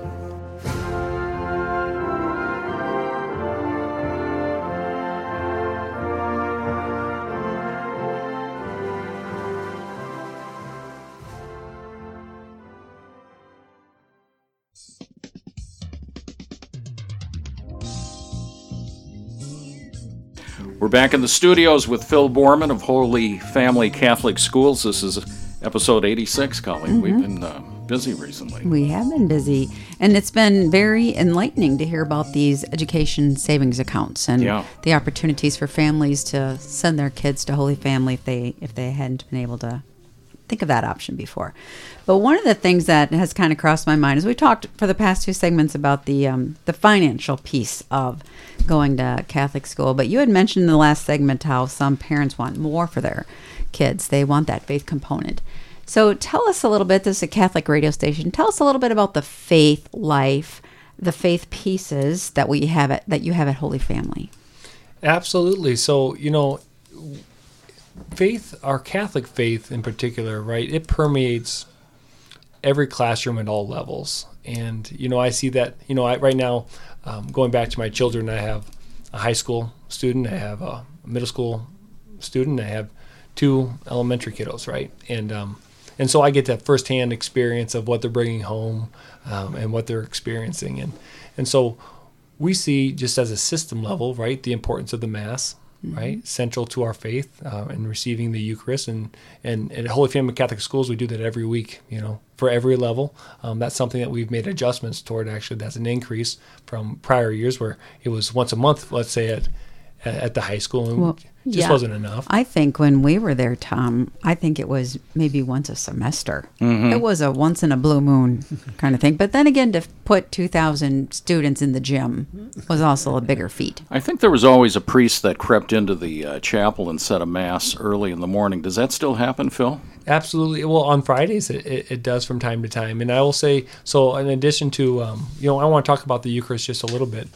We're back in the studios with Phil Bormann of Holy Family Catholic Schools. This is episode 86, Colleen. We've been uh, busy recently. We have been busy, and it's been very enlightening to hear about these education savings accounts and Yeah. the opportunities for families to send their kids to Holy Family if they if they hadn't been able to think of that option before. But one of the things that has kind of crossed my mind is we talked for the past two segments about the um, the financial piece of going to Catholic school. But you had mentioned in the last segment how some parents want more for their kids. They want that faith component. So tell us a little bit. This is a Catholic radio station. Tell us a little bit about the faith life, the faith pieces that we have at that you have at Holy Family. Absolutely. So, you know, faith, our Catholic faith in particular, right, it permeates every classroom at all levels. And, you know, I see that, you know, I, right now, um, going back to my children, I have a high school student, I have a middle school student, I have two elementary kiddos, right? And, um, and so I get that firsthand experience of what they're bringing home um, and what they're experiencing. And, and so we see just as a system level, right, the importance of the Mass, right, central to our faith uh, and receiving the Eucharist. And, and at Holy Family Catholic Schools, we do that every week, you know, for every level. Um, that's something that we've made adjustments toward. Actually, that's an increase from prior years where it was once a month, let's say, at, at the high school. And Well, just yeah. wasn't enough. I think when we were there, Tom, I think it was maybe once a semester. It was a once in a blue moon kind of thing. But then again, to put 2,000 students in the gym was also a bigger feat. I think there was always a priest that crept into the uh, chapel and said a mass early in the morning. Does that still happen, Phil? Absolutely. Well, on Fridays it, it, it does from time to time, and I will say so. In addition to, um, you know, I want to talk about the Eucharist just a little bit.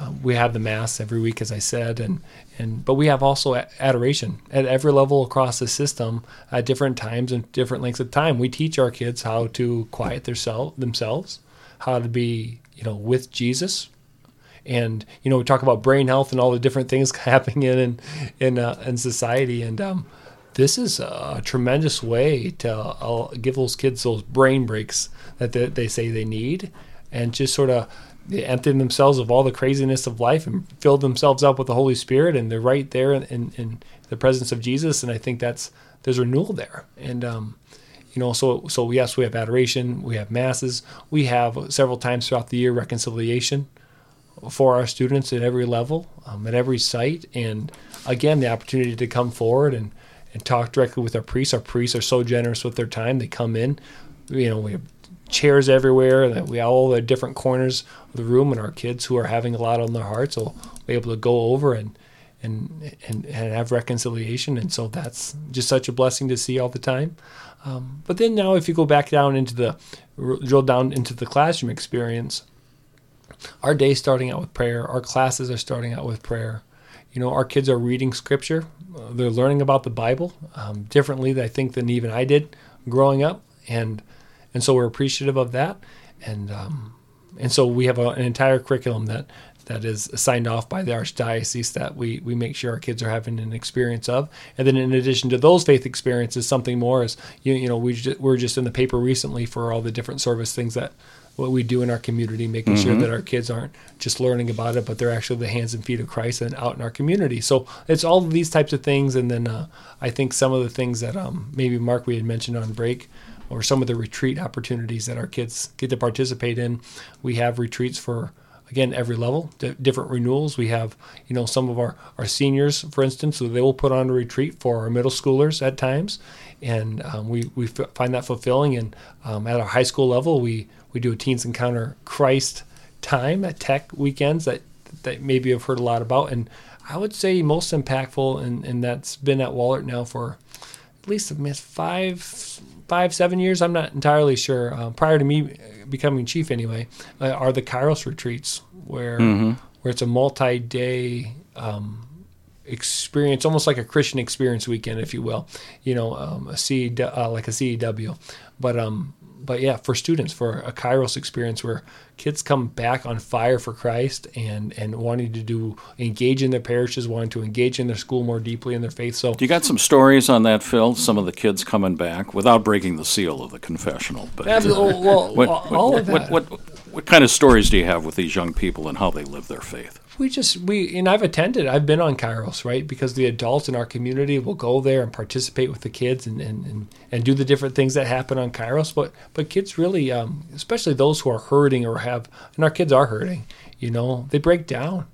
Um, we have the Mass every week, as I said, and and but we have also adoration at every level across the system at different times and different lengths of time. We teach our kids how to quiet their self, themselves, how to be, you know, with Jesus, and you know we talk about brain health and all the different things happening in in in, uh, in society and um, this is a tremendous way to uh, give those kids those brain breaks that they, they say they need and just sort of empty themselves of all the craziness of life and filled themselves up with the Holy Spirit and they're right there in, in, in the presence of Jesus and I think that's there's renewal there and um, you know so so yes we have adoration we have masses we have several times throughout the year reconciliation for our students at every level, um, at every site, and again the opportunity to come forward and and talk directly with our priests. Our priests are so generous with their time. They come in, you know, we have chairs everywhere. That we all the different corners of the room, and our kids who are having a lot on their hearts will be able to go over and and and, and have reconciliation. And so that's just such a blessing to see all the time. Um, but then now, if you go back down into the drill down into the classroom experience, our day starting out with prayer. Our classes are starting out with prayer. You know, our kids are reading scripture. Uh, they're learning about the Bible um, differently, I think, than even I did growing up, and and so we're appreciative of that. And um, and so we have a, an entire curriculum that that is signed off by the archdiocese that we we make sure our kids are having an experience of. And then in addition to those faith experiences, something more is you, you know we just, we're just in the paper recently for all the different service things that what we do in our community, making mm-hmm. sure that our kids aren't just learning about it, but they're actually the hands and feet of Christ and out in our community. So it's all of these types of things. And then uh, I think some of the things that um, maybe Mark we had mentioned on break or some of the retreat opportunities that our kids get to participate in. We have retreats for again every level different renewals. We have you know some of our, our seniors for instance so they will put on a retreat for our middle schoolers at times. And um, we, we f- find that fulfilling. And um, at our high school level we we do a teens encounter christ time at TEC weekends that that maybe you've heard a lot about. And i would say most impactful and, and that's been at Wahlert now for at least five five, seven years. I'm not entirely sure. Uh, prior to me becoming chief, anyway, uh, are the Kairos retreats where mm-hmm. where it's a multi-day um, experience, almost like a Christian experience weekend, if you will. You know, um, a C, uh, like a CEW, but um, but yeah, for students, for a Kairos experience where kids come back on fire for Christ and and wanting to do engage in their parishes, wanting to engage in their school more deeply in their faith. So, you got some stories on that, Phil? Some of the kids coming back without breaking the seal of the confessional, but uh, well, what, all what, of that. What, what, what kind of stories do you have with these young people and how they live their faith? We just we and I've attended. I've been on Kairos, right? Because the adults in our community will go there and participate with the kids and and, and, and do the different things that happen on Kairos. But but kids really, um, especially those who are hurting or have, and our kids are hurting. You know, they break down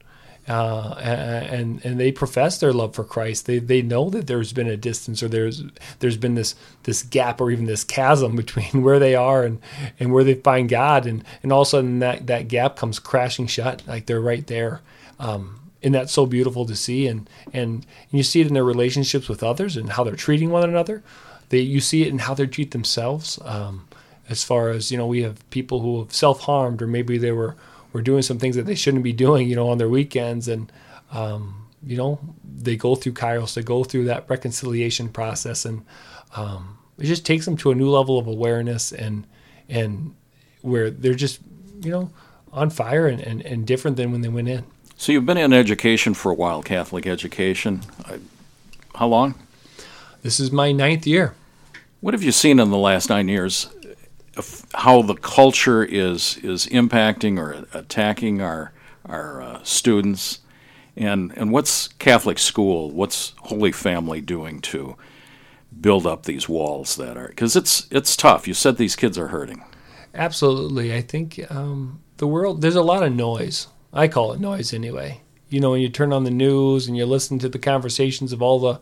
uh, and and they profess their love for Christ. They they know that there's been a distance or there's there's been this this gap or even this chasm between where they are and, and where they find God, and and all of a sudden that that gap comes crashing shut, like they're right there. Um, and that's so beautiful to see, and and you see it in their relationships with others and how they're treating one another. They you see it in how they treat themselves. Um, as far as you know, we have people who have self harmed or maybe they were were doing some things that they shouldn't be doing, you know, on their weekends. And, um, you know, they go through Kairos, they go through that reconciliation process. And um, it just takes them to a new level of awareness and, and where they're just, you know, on fire and, and, and different than when they went in. So you've been in education for a while, Catholic education. How long? This is my ninth year. What have you seen in the last nine years how the culture is is impacting or attacking our our uh, students, and and what's Catholic school, what's Holy Family doing to build up these walls that are because it's it's tough. You said these kids are hurting. Absolutely, I think um, the world there's a lot of noise. I call it noise anyway. You know, when you turn on the news and you listen to the conversations of all the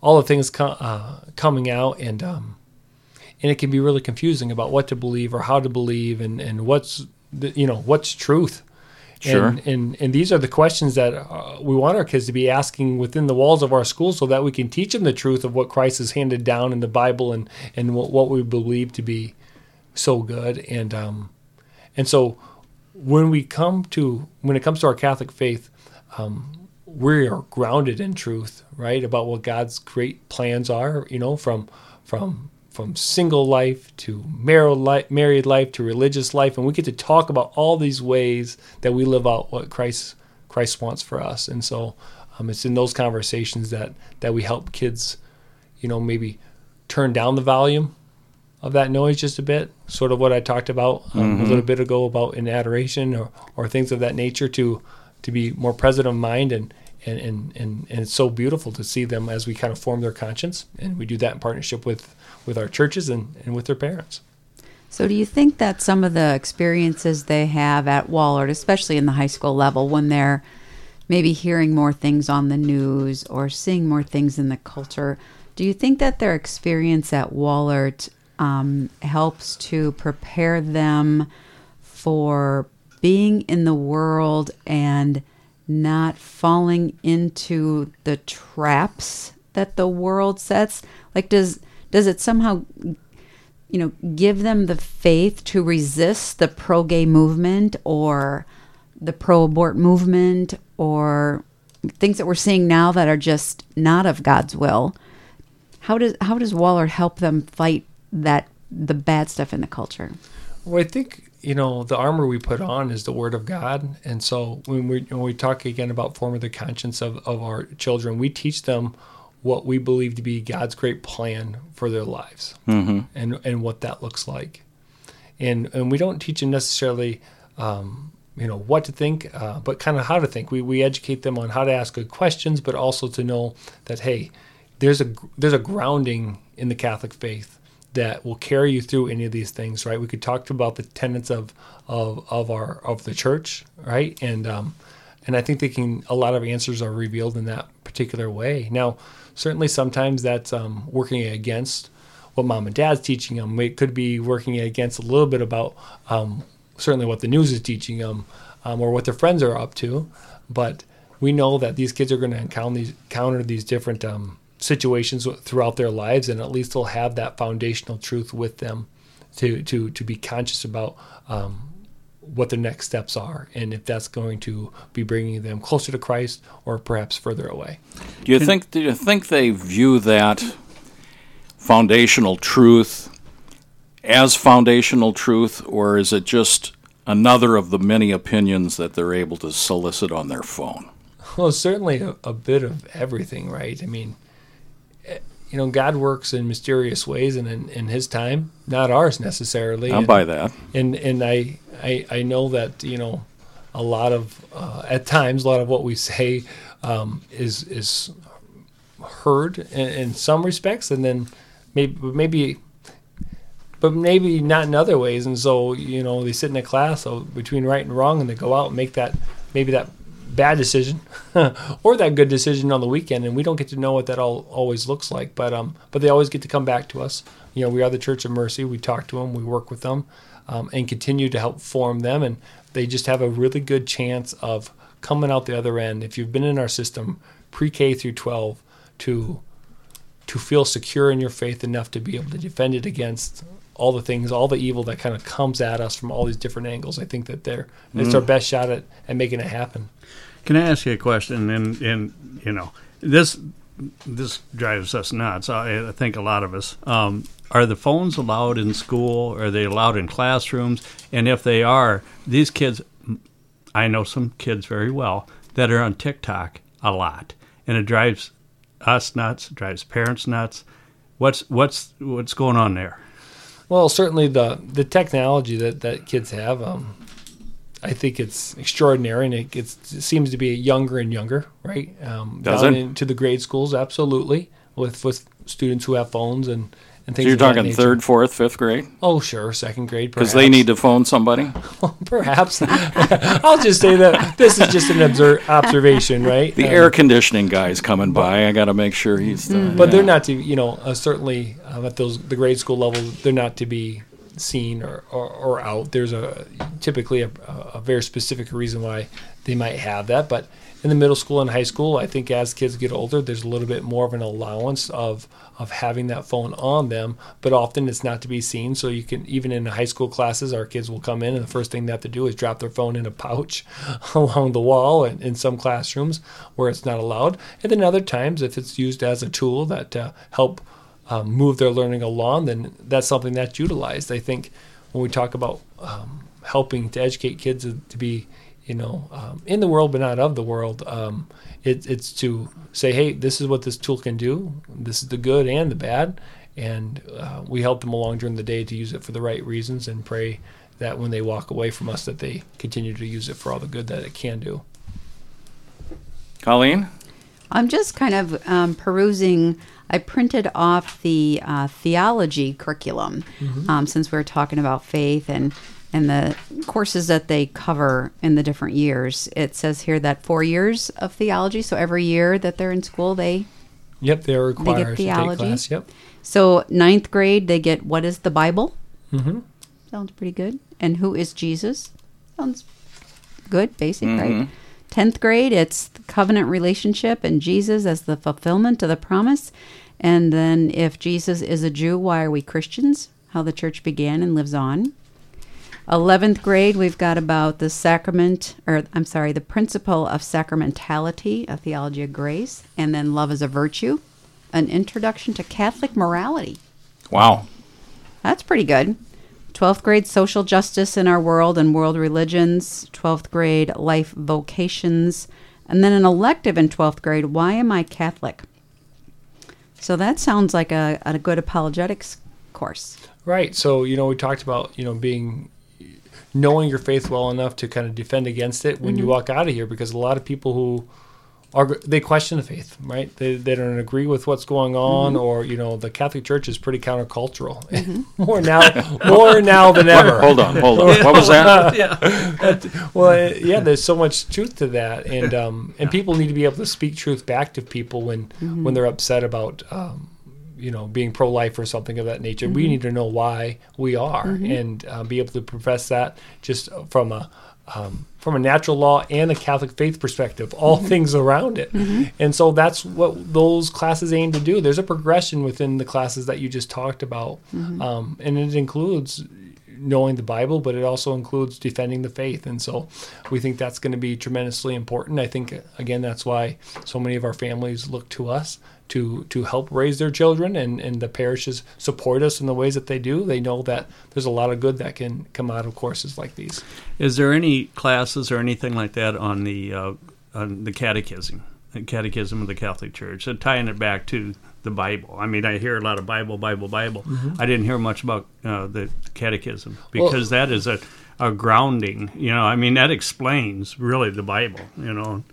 all the things uh, coming out and um, and it can be really confusing about what to believe or how to believe and, and what's the, you know what's truth Sure. And, and, and these are the questions that uh, we want our kids to be asking within the walls of our school so that we can teach them the truth of what Christ has handed down in the Bible and, and what, what we believe to be so good. And, um, and so when we come to, when it comes to our Catholic faith, um, we are grounded in truth, right? About what God's great plans are, you know, from, from from single life to married life to religious life, and we get to talk about all these ways that we live out what Christ Christ wants for us. And so, um, it's in those conversations that that we help kids, you know, maybe turn down the volume of that noise just a bit. Sort of what I talked about um, mm-hmm. a little bit ago about in adoration or or things of that nature to to be more present of mind and and, and, and, and it's so beautiful to see them as we kind of form their conscience and we do that in partnership with with our churches and, and with their parents. So, do you think that some of the experiences they have at Wahlert, especially in the high school level, when they're maybe hearing more things on the news or seeing more things in the culture, Do you think that their experience at Wahlert um, helps to prepare them for being in the world and not falling into the traps that the world sets? Like, does does it somehow, you know, give them the faith to resist the pro gay movement or the pro abort movement or things that we're seeing now that are just not of God's will? How does how does Wahlert help them fight that the bad stuff in the culture? Well, I think you know the armor we put on is the Word of God, and so when we when we talk again about forming the conscience of of our children, we teach them what we believe to be God's great plan for their lives, mm-hmm. and and what that looks like, and and we don't teach them necessarily. Um, you know what to think, uh, but kind of how to think. We we educate them on how to ask good questions, but also to know that hey, there's a there's a grounding in the Catholic faith that will carry you through any of these things, right? We could talk about the tenets of of of our of the church, right? And um, and I think they can a lot of answers are revealed in that particular way. Now, certainly sometimes that's um, working against what mom and dad's teaching them. It could be working against a little bit about um, certainly what the news is teaching them um, or what their friends are up to. But we know that these kids are going to encounter these, encounter these different um, situations throughout their lives, and at least they'll have that foundational truth with them to to to be conscious about um, what their next steps are, and if that's going to be bringing them closer to Christ or perhaps further away. Do you think? Do you think they view that foundational truth as foundational truth, or is it just another of the many opinions that they're able to solicit on their phone? Well, certainly a, a bit of everything, right? I mean, you know, God works in mysterious ways and in, in His time, not ours necessarily. And, buy that. And and I, I I know that you know, a lot of uh, at times a lot of what we say um, is is heard in, in some respects, and then maybe maybe but maybe not in other ways. And so, you know, they sit in a class so between right and wrong and they go out and make that maybe that bad decision or that good decision on the weekend and we don't get to know what that all always looks like but um but they always get to come back to us you know we are the church of mercy we talk to them we work with them um, and continue to help form them and they just have a really good chance of coming out the other end if you've been in our system pre-k through 12 to to feel secure in your faith enough to be able to defend it against all the things, all the evil that kind of comes at us from all these different angles. I think that they're mm. it's our best shot at, at making it happen. Can I ask you a question? And and you know this this drives us nuts. I, I think a lot of us. Um, are the phones allowed in school? Are they allowed in classrooms? And if they are, these kids, I know some kids very well that are on TikTok a lot, and it drives us nuts. drives parents nuts. What's what's what's going on there? Well, certainly the the technology that that kids have, um, I think it's extraordinary, and it, gets, it seems to be younger and younger, right? Um, Does down it? into the grade schools, absolutely, with with students who have phones and and things. So you're talking third, fourth, fifth grade? Oh, sure, second grade, Because they need to phone somebody? perhaps. I'll just say that this is just an obser- observation, right? The Um, air conditioning guy's coming by. I got to make sure he's. Uh, but they're not to you know uh, certainly uh, at those the grade school level they're not to be seen or, or, or out there's a typically a, a very specific reason why they might have that. But in the middle school and high school i think as kids get older there's a little bit more of an allowance of of having that phone on them. But often it's not to be seen. So you can even in high school classes our kids will come in and the first thing they have to do is drop their phone in a pouch along the wall and in some classrooms where it's not allowed. And then other times if it's used as a tool that uh, help um, move their learning along, then that's something that's utilized. I think when we talk about um, helping to educate kids to, to be, you know, um, in the world but not of the world, um, it, it's to say, hey, this is what this tool can do. This is the good and the bad, and uh, we help them along during the day to use it for the right reasons, and pray that when they walk away from us, that they continue to use it for all the good that it can do. Colleen? I'm just kind of um, perusing. I printed off the uh, theology curriculum um, since we are talking about faith and and the courses that they cover in the different years. It says here that four years of theology. So every year that they're in school, they Yep, they're required they get theology. to take class. Yep. So ninth grade, they get what is the Bible? Mm-hmm. Sounds pretty good. And who is Jesus? Sounds good, basic, right? Tenth grade, it's the covenant relationship and Jesus as the fulfillment of the promise. And then if Jesus is a Jew, why are we Christians? How the church began and lives on. 11th grade, we've got about the sacrament, or I'm sorry, the principle of sacramentality, a theology of grace, and then love as a virtue, an introduction to Catholic morality. Wow. That's pretty good. 12th grade, social justice in our world and world religions. 12th grade, life vocations. And then an elective in 12th grade, why am I Catholic? So that sounds like a, a good apologetics course. Right. So, you know, we talked about, you know, being knowing your faith well enough to kind of defend against it when you mm-hmm. walk out of here because a lot of people who are they question the faith, right? They, they don't agree with what's going on, or you know, the Catholic Church is pretty countercultural more now, more now than ever. Hold on, hold on. What was that? well, uh, yeah, there's so much truth to that, and um, and people need to be able to speak truth back to people when when they're upset about. Um, you know, being pro-life or something of that nature, we need to know why we are, and uh, be able to profess that just from a um, from a natural law and a Catholic faith perspective, all things around it. And so that's what those classes aim to do. There's a progression within the classes that you just talked about, um, and it includes knowing the Bible, but it also includes defending the faith. And so we think that's going to be tremendously important. I think, again, that's why so many of our families look to us to to help raise their children and, and the parishes support us in the ways that they do. They know that there's a lot of good that can come out of courses like these. Is there any classes or anything like that on the uh, on the catechism, the catechism of the Catholic Church, uh, tying it back to the Bible? I mean, I hear a lot of Bible, Bible, Bible. I didn't hear much about uh, the catechism because that is a, a grounding. You know, I mean, that explains really the Bible. You know,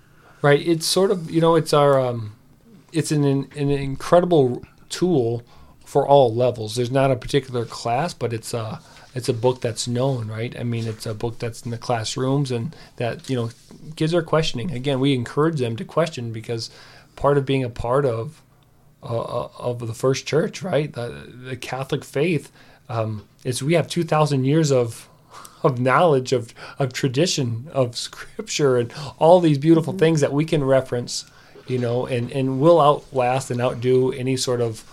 Right. It's sort of you know it's our um, it's an an incredible tool for all levels. There's not a particular class, but it's a it's a book that's known, right? I mean, it's a book that's in the classrooms and that you know kids are questioning. Again, we encourage them to question because part of being a part of uh, of the first church, right? The, the Catholic faith um, is we have two thousand years of of knowledge of of tradition of scripture and all these beautiful things that we can reference, you know, and and will outlast and outdo any sort of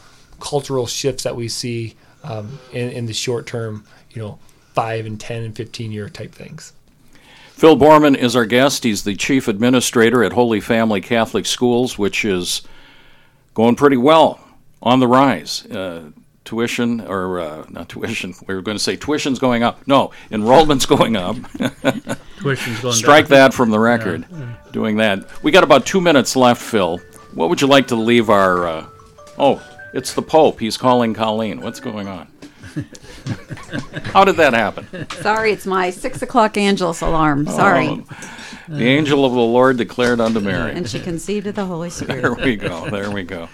cultural shifts that we see um, in in the short term, you know, five and ten and fifteen year type things. Phil Bormann is our guest. He's the chief administrator at Holy Family Catholic Schools, which is going pretty well on the rise. Uh, tuition, or uh, not tuition, we were going to say tuition's going up. No, enrollment's going up. tuition's going Strike down. that from the record. Doing that. We got about two minutes left, Phil. What would you like to leave our. Uh, oh, it's the Pope. He's calling Colleen. What's going on? How did that happen? Sorry, it's my six o'clock Angelus alarm. Sorry. Oh, the angel of the Lord declared unto Mary. And she conceived of the Holy Spirit. There we go. There we go.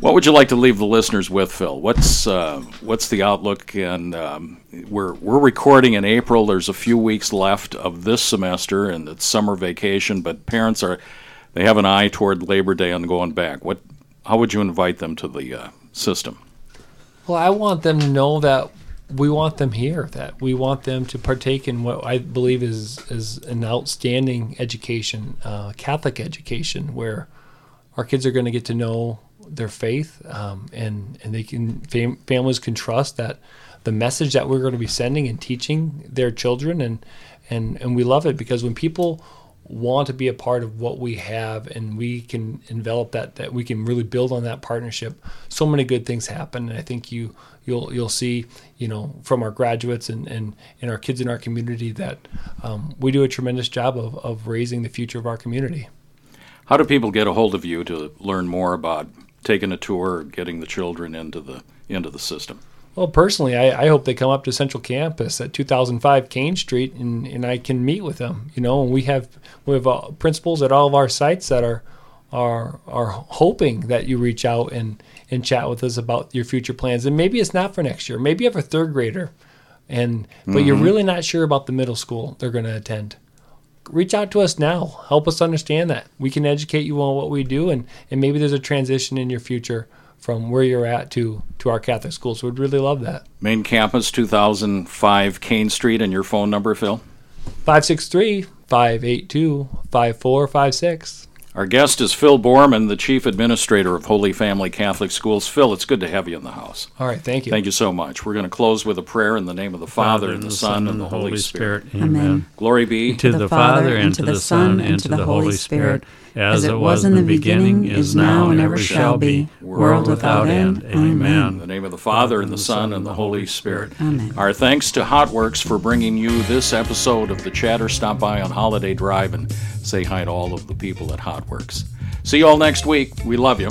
What would you like to leave the listeners with, Phil? What's uh, what's the outlook? And um, we're we're recording in April. There's a few weeks left of this semester, and it's summer vacation. But parents are they have an eye toward Labor Day and going back. What? How would you invite them to the uh, system? Well, I want them to know that we want them here. That we want them to partake in what I believe is is an outstanding education, uh, Catholic education, where our kids are going to get to know their faith, um, and and they can fam- families can trust that the message that we're going to be sending and teaching their children, and and and we love it because when people want to be a part of what we have and we can envelop that that we can really build on that partnership so many good things happen. And i think you you'll you'll see you know from our graduates and and, and our kids in our community that um, we do a tremendous job of, of raising the future of our community. How do people get a hold of you to learn more about taking a tour getting the children into the into the system? Well, personally, I, I hope they come up to Central Campus at 2005 Kane Street, and, and I can meet with them. You know, and we have we have uh, principals at all of our sites that are are are hoping that you reach out and and chat with us about your future plans. And maybe it's not for next year. Maybe you have a third grader, and but you're really not sure about the middle school they're going to attend. Reach out to us now. Help us understand that. We can educate you on what we do, and, and maybe there's a transition in your future from where you're at to, to our Catholic schools. We'd really love that. Main campus, 2005 Kane Street, and your phone number, Phil? 563 582 5456. Our guest is Phil Bormann, the Chief Administrator of Holy Family Catholic Schools. Phil, it's good to have you in the house. All right, thank you. Thank you so much. We're going to close with a prayer in the name of the Father, and the Son, and the Holy Spirit. Amen. Glory be To the Father, and to the Son, and to the Holy Spirit, as it was in the beginning, is now, and ever shall be, world without end. In Amen. the name of the Father, and the Son, and the Holy Spirit. Amen. Our thanks to Hotworks for bringing you this episode of The Chatter. Stop by on Holiday Drive and say hi to all of the people at Hotworks. See you all next week. We love you.